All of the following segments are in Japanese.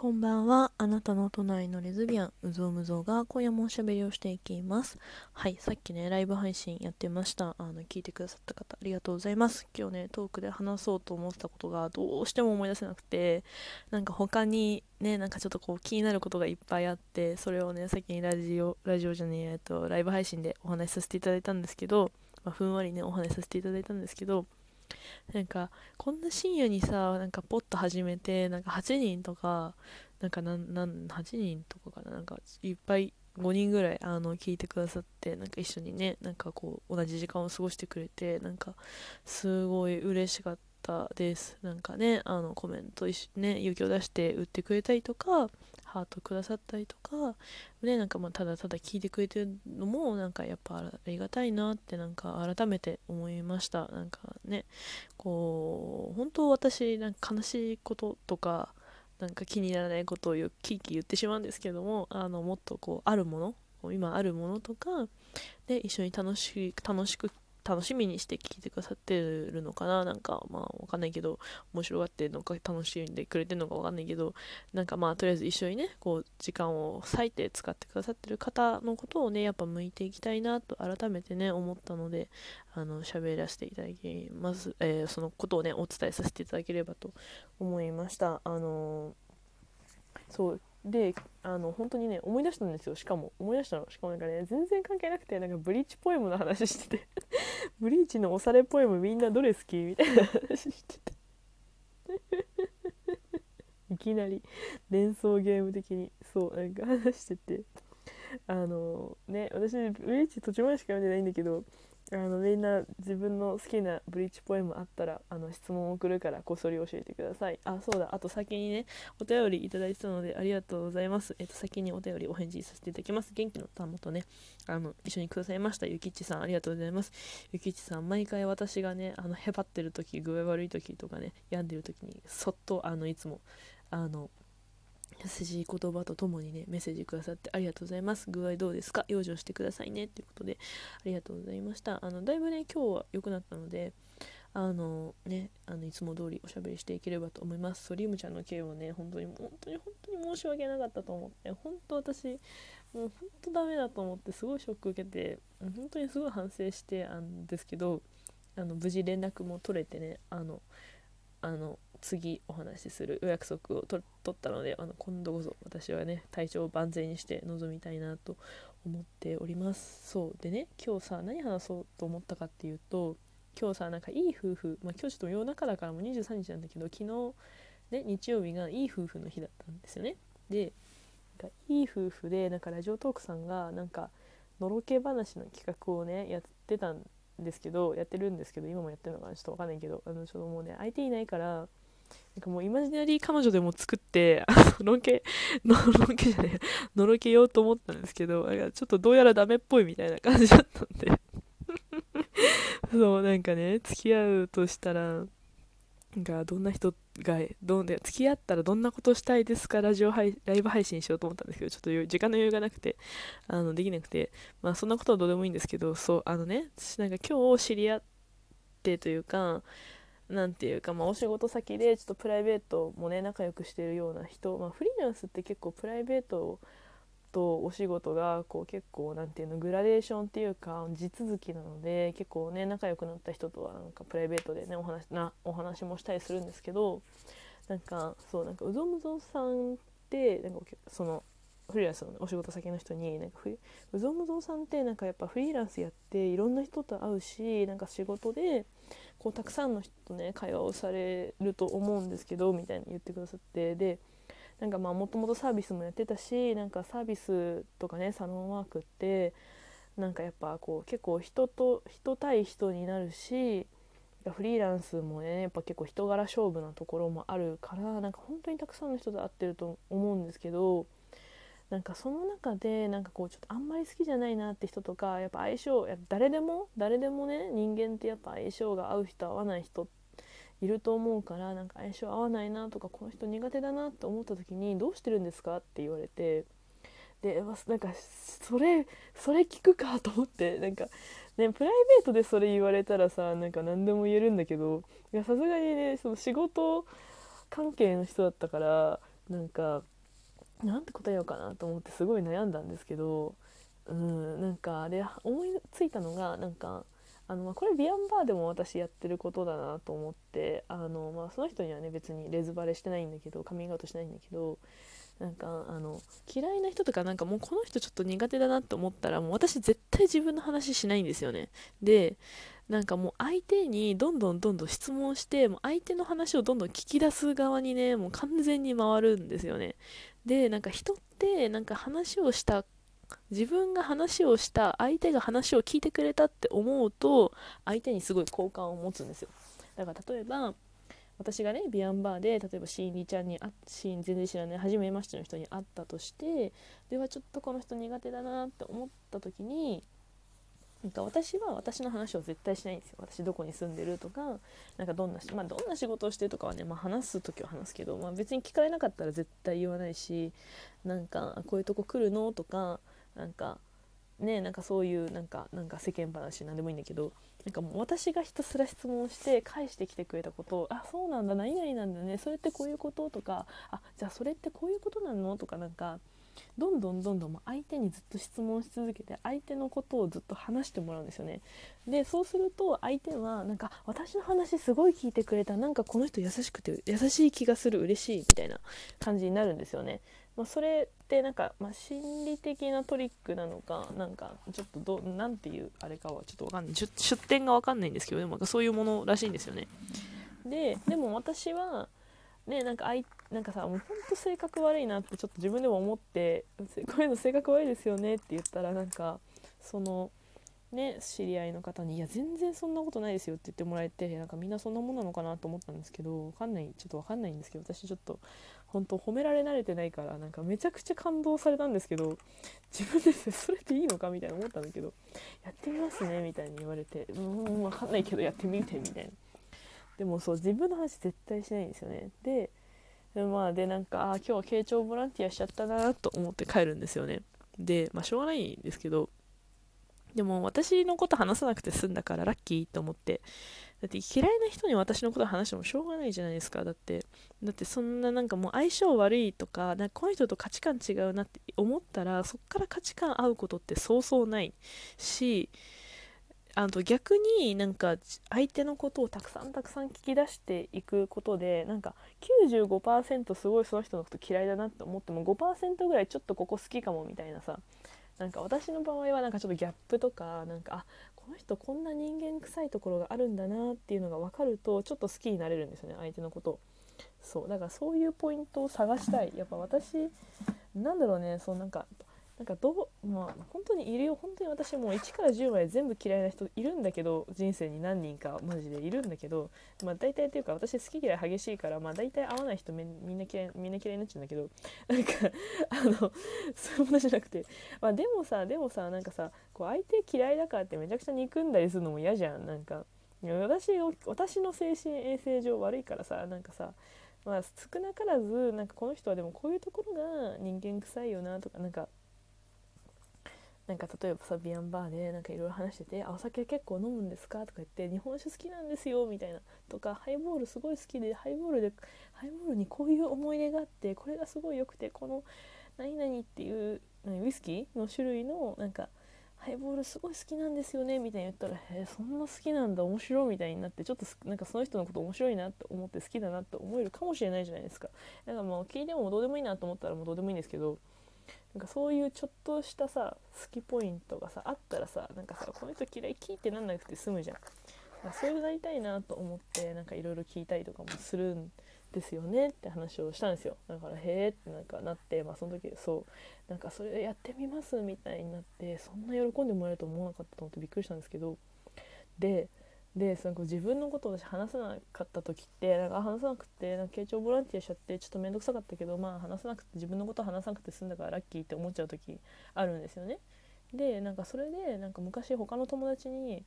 こんばんは。あなたの隣のレズビアン、うぞうむぞうが今夜もおしゃべりをしていきます。はい、さっきね、ライブ配信やってました。あの、聞いてくださった方、ありがとうございます。今日ね、トークで話そうと思ってたことがどうしても思い出せなくて、なんか他にね、なんかちょっとこう気になることがいっぱいあって、それをね、さっきにラジオ、ラジオじゃねえ、えっと、ライブ配信でお話しさせていただいたんですけど、まあ、ふんわりね、お話しさせていただいたんですけど、なんかこんな深夜にさなんかポッと始めてなんか8人とかなんかなんなん8人とかかななんかいっぱい5人ぐらいあの聞いてくださってなんか一緒にねなんかこう同じ時間を過ごしてくれてなんかすごい嬉しかったです。なんかねあのコメントね勇気を出して打ってくれたりとかハートくださったりとか、ね、なんかまあただただ聞いてくれてるのもなんかやっぱありがたいなってなんか改めて思いました。なんかねこう本当私なんか悲しいこととかなんか気にならないことをキーキー言ってしまうんですけどもあのもっとこうあるもの今あるものとかで一緒に楽し楽しく楽しみにして聞いてくださってるのかな？なんかまあわかんないけど面白がってるのか楽しんでくれてるのかわかんないけどなんかまあとりあえず一緒にねこう時間を割いて使ってくださってる方のことをねやっぱ向いていきたいなと改めてね思ったのであの喋らせていただきます、えー、そのことをねお伝えさせていただければと思いました。あの、そうであの本当にね思い出したんですよ。しかも思い出したのしかもなんかね全然関係なくてなんかブリーチポエムの話してて。ブリーチのおされポエムみんなどれ好きみたいな話してて いきなり連想ゲーム的にそうなんか話してて。あのね私ブリーチ途中までしか読んでないんだけどあのみんな自分の好きなブリーチポエムあったらあの質問を送るからこっそり教えてください。あそうだ。あと先にねお便りいただいてたのでありがとうございます。えっと先にお便りお返事させていただきます。元気の玉とねあの一緒にくださいました。ゆきちさんありがとうございます。ゆきちさん毎回私がねあのへばってる時具合悪い時とかね病んでる時にそっとあのいつもあの優しい言葉とともにねメッセージくださってありがとうございます。具合どうですか？養生してくださいね。っていうことでありがとうございました。あのだいぶね今日は良くなったのであのねあのいつも通りおしゃべりしていければと思います。ソリウムちゃんの件はね本当に本当に本当に申し訳なかったと思って本当私もう本当ダメだと思ってすごいショック受けて本当にすごい反省してあんですけどあの無事連絡も取れてねあのあの次お話しするお約束を取ったのであの今度こそ私はね体調を万全にして臨みたいなと思っております。そうでね今日さ何話そうと思ったかっていうと今日さなんかいい夫婦、まあ、今日ちょっと夜中だからもう23日なんだけど昨日ね日曜日がいい夫婦の日だったんですよね。でなんかいい夫婦でなんかラジオトークさんがなんかのろけ話の企画をねやってたんですけどやってるんですけど今もやってるのかなちょっと分かんないけどあのちょっともうね相手いないからなんかもうイマジナリー彼女でも作って、の、のけ、のろけじゃねえ、のろけようと思ったんですけど、ちょっとどうやらダメっぽいみたいな感じだったんで。そう、なんかね、付き合うとしたら、がどんな人がどんで付き合ったらどんなことしたいですか？ラジオ配ライブ配信しようと思ったんですけどちょっと時間の余裕がなくてあのできなくてまあそんなことはどうでもいいんですけどそうあのね私なんか今日知り合ってというか何ていうか、まあ、お仕事先でちょっとプライベートもね仲良くしてるような人、まあ、フリーランスって結構プライベートとお仕事がこう結構なんていうのグラデーションっていうか地続きなので結構ね仲良くなった人とはなんかプライベートでねお話なお話もしたりするんですけどなんかそうなんかうぞむぞさんってなんかそのフリーランスの、お仕事先の人になんかうぞむぞうさんってなんかやっぱフリーランスやっていろんな人と会うしなんか仕事でこうたくさんの人とね会話をされると思うんですけどみたいに言ってくださってでなんかまあもともとサービスもやってたしなんかサービスとかねサロンワークってなんかやっぱこう結構人と人対人になるしフリーランスもねやっぱ結構人柄勝負なところもあるからなんか本当にたくさんの人と会ってると思うんですけどなんかその中でなんかこうちょっとあんまり好きじゃないなって人とかやっぱ相性や誰でも誰でもね人間ってやっぱ相性が合う人合わない人いると思うからなんか相性合わないなとかこの人苦手だなって思った時にどうしてるんですかって言われてでなんかそれそれ聞くかと思ってなんかねプライベートでそれ言われたらさなんか何でも言えるんだけどさすがにねその仕事関係の人だったからなんかなんて答えようかなと思ってすごい悩んだんですけどうんなんかあれ思いついたのがなんかあの、まあ、これビアンバーでも私やってることだなと思ってあの、まあ、その人にはね別にレズバレしてないんだけどカミングアウトしてないんだけどなんかあの嫌いな人とかなんかもうこの人ちょっと苦手だなって思ったらもう私絶対自分の話しないんですよね。でなんかもう相手にどんどんどんどん質問してもう相手の話をどんどん聞き出す側にねもう完全に回るんですよね。でなんか人ってなんか話をした自分が話をした相手が話を聞いてくれたって思うと相手にすごい好感を持つんですよ。だから例えば私がねビアンバーで例えばシーンリちゃんにあシーン全然知らない初めましての人に会ったとしてではちょっとこの人苦手だなって思った時になんか私は私の話を絶対しないんですよ私どこに住んでるとかなんかどんな,、まあ、どんな仕事をしてるとかはね、まあ、話す時は話すけど、まあ、別に聞かれなかったら絶対言わないしなんかこういうとこ来るのとかなんかねなんかそういうなんかなんか世間話なんでもいいんだけどなんかもう私がひたすら質問して返してきてくれたことを「あそうなんだ何々なんだねそれってこういうこと?」とか「あじゃあそれってこういうことなの?」とかなんかどんどんどんどん相手にずっと質問し続けて相手のことをずっと話してもらうんですよね。でそうすると相手はなんか私の話すごい聞いてくれたなんかこの人優しくて優しい気がする嬉しいみたいな感じになるんですよね。まあ、それってなんか、まあ、心理的なトリックなのかなんかちょっとどなんていうあれかはちょっとわかんない。出典がわかんないんですけどでもそういうものらしいんですよね。ででも私はねなんかあいなんかさもうほんと性格悪いなってちょっと自分でも思ってこういうの性格悪いですよねって言ったらなんかそのね知り合いの方に「いや全然そんなことないですよ」って言ってもらえてなんかみんなそんなもんなのかなと思ったんですけどわかんないちょっとわかんないんですけど私ちょっと本当褒められ慣れてないからなんかめちゃくちゃ感動されたんですけど自分でそれでいいのかみたいな思ったんだけどやってみますねみたいに言われてうん分かんないけどやってみてみたいな。でもそう自分の話絶対しないんですよね。ででまあでなんかあ今日は慶長ボランティアしちゃったなと思って帰るんですよね。でまあしょうがないんですけどでも私のこと話さなくて済んだからラッキーと思って。だって嫌いな人に私のこと話してもしょうがないじゃないですか。だってだってそんななんかもう相性悪いとかなんかこの人と価値観違うなって思ったらそっから価値観合うことってそうそうないしあと逆になんか相手のことをたくさんたくさん聞き出していくことでなんか95%すごいその人のこと嫌いだなって思っても5%ぐらいちょっとここ好きかもみたいなさなんか私の場合はなんかちょっとギャップとかなんかあこの人こんな人間臭いところがあるんだなっていうのが分かるとちょっと好きになれるんですよね相手のこと。そうだからそういうポイントを探したい。やっぱ私なんだろうねそうなんかなんかどうまあ本当にいるよ。本当に私もう1から10まで全部嫌いな人いるんだけど人生に何人かマジでいるんだけどまあ大体っていうか私好き嫌い激しいからまあ大体合わない人みんな嫌いみんな嫌いになっちゃうんだけど なんかあのそういうものじゃなくてまあでもさでもさなんかさこう相手嫌いだからってめちゃくちゃ憎んだりするのも嫌じゃん。なんか私私の精神衛生上悪いからさなんかさまあ少なからずなんかこの人はでもこういうところが人間臭いよなとかなんかなんか例えばさビアンバーでなんかいろいろ話してて「あお酒結構飲むんですか?」とか言って「日本酒好きなんですよ」みたいなとか「ハイボールすごい好きでハイボールでハイボールにこういう思い出があってこれがすごい良くてこの何々っていうウイスキーの種類のなんかハイボールすごい好きなんですよねみたいに言ったら「へえ、そんな好きなんだ面白い」みたいになってちょっとなんかその人のこと面白いなって思って好きだなって思えるかもしれないじゃないですかだかもう聞いてもどうでもいいなと思ったらもうどうでもいいんですけどなんかそういうちょっとしたさ好きポイントがさあったらさなんかさこの人嫌い聞いてなんなくて済むじゃん。んそうなりたいなと思ってなんかいろいろ聞いたりとかもするんですよねって話をしたんですよ。だからへえってなんかなってまあその時そう。なんかそれやってみますみたいになってそんな喜んでもらえると思わなかったと思ってびっくりしたんですけど。ででその自分のことを話さなかった時ってなんか話さなくてなんか慶長ボランティアしちゃってちょっと面倒くさかったけどまあ話さなくて自分のこと話さなくて済んだからラッキーって思っちゃう時あるんですよね。でなんかそれでなんか昔他の友達に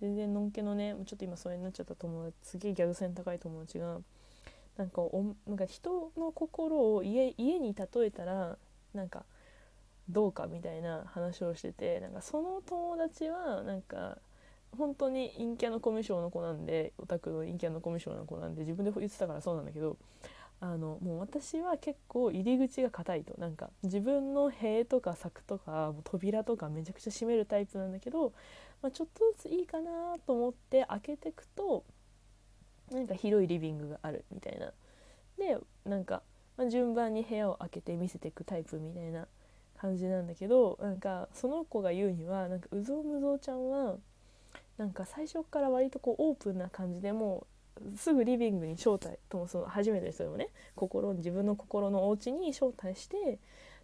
全然のんけのねちょっと今それになっちゃった友達すげえギャグ線高い友達がなんかおなんか人の心を家家に例えたらなんかどうかみたいな話をしててなんかその友達はなんか本当に陰キャのコミュ障の子なんでオタクの陰キャのコミュ障の子なんで自分で言ってたからそうなんだけどあのもう私は結構入り口が硬いと。なんか自分の塀とか柵とかも扉とかめちゃくちゃ閉めるタイプなんだけど、まあ、ちょっとずついいかなと思って開けてくとなんか広いリビングがあるみたいな。でなんか、ま、順番に部屋を開けて見せていくタイプみたいな感じなんだけどなんかその子が言うにはなんかうぞうむぞうちゃんはなんか最初から割とこうオープンな感じでもうすぐリビングに招待ともその初めての人でもね心自分の心のお家に招待して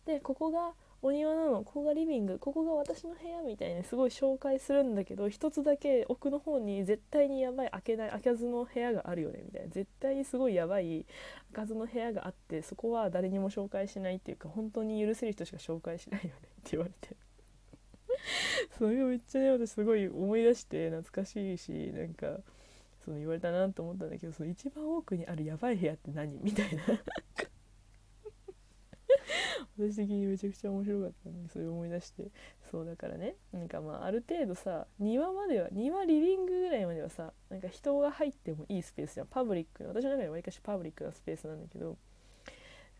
でここがお庭なのここがリビングここが私の部屋みたいにすごい紹介するんだけど一つだけ奥の方に絶対にやばい開けない開かずの部屋があるよねみたいな。絶対にすごいやばい開かずの部屋があってそこは誰にも紹介しないっていうか本当に許せる人しか紹介しないよねって言われて。それがめっちゃね私すごい思い出して懐かしいしなんかその言われたなと思ったんだけどその一番奥にあるやばい部屋って何みたいな。私的にめちゃくちゃ面白かったのでそれを思い出して。そうだからね。なんかまあある程度さ庭までは庭リビングぐらいまではさなんか人が入ってもいいスペースじゃん。パブリックの私の中ではわりかしパブリックなスペースなんだけど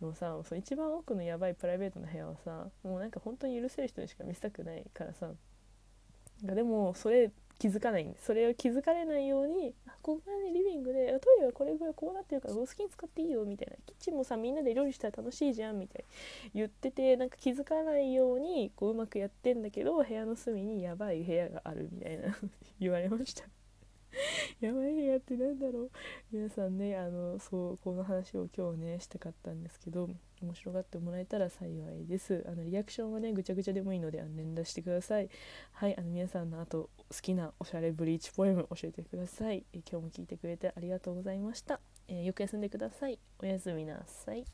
でもさその一番奥のやばいプライベートな部屋はさもうなんか本当に許せる人にしか見せたくないからさ。なでもそれ気づかないんでそれを気づかれないように「ここがねリビングでトイレはこれぐらいこうなってるから好きに使っていいよ」みたいな「キッチンもさみんなで料理したら楽しいじゃん」みたいな。言っててなんか気づかないようにこううまくやってんだけど部屋の隅にやばい部屋があるみたいな。言われました。やばい部屋ってなんだろう。皆さんねあのそうこの話を今日ねしたかったんですけど面白がってもらえたら幸いです。あのリアクションはねぐちゃぐちゃでもいいのであの連打してください。はいあの皆さんのあと好きなおしゃれブリーチポエム教えてください。え今日も聞いてくれてありがとうございました、えー、よく休んでください。おやすみなさい。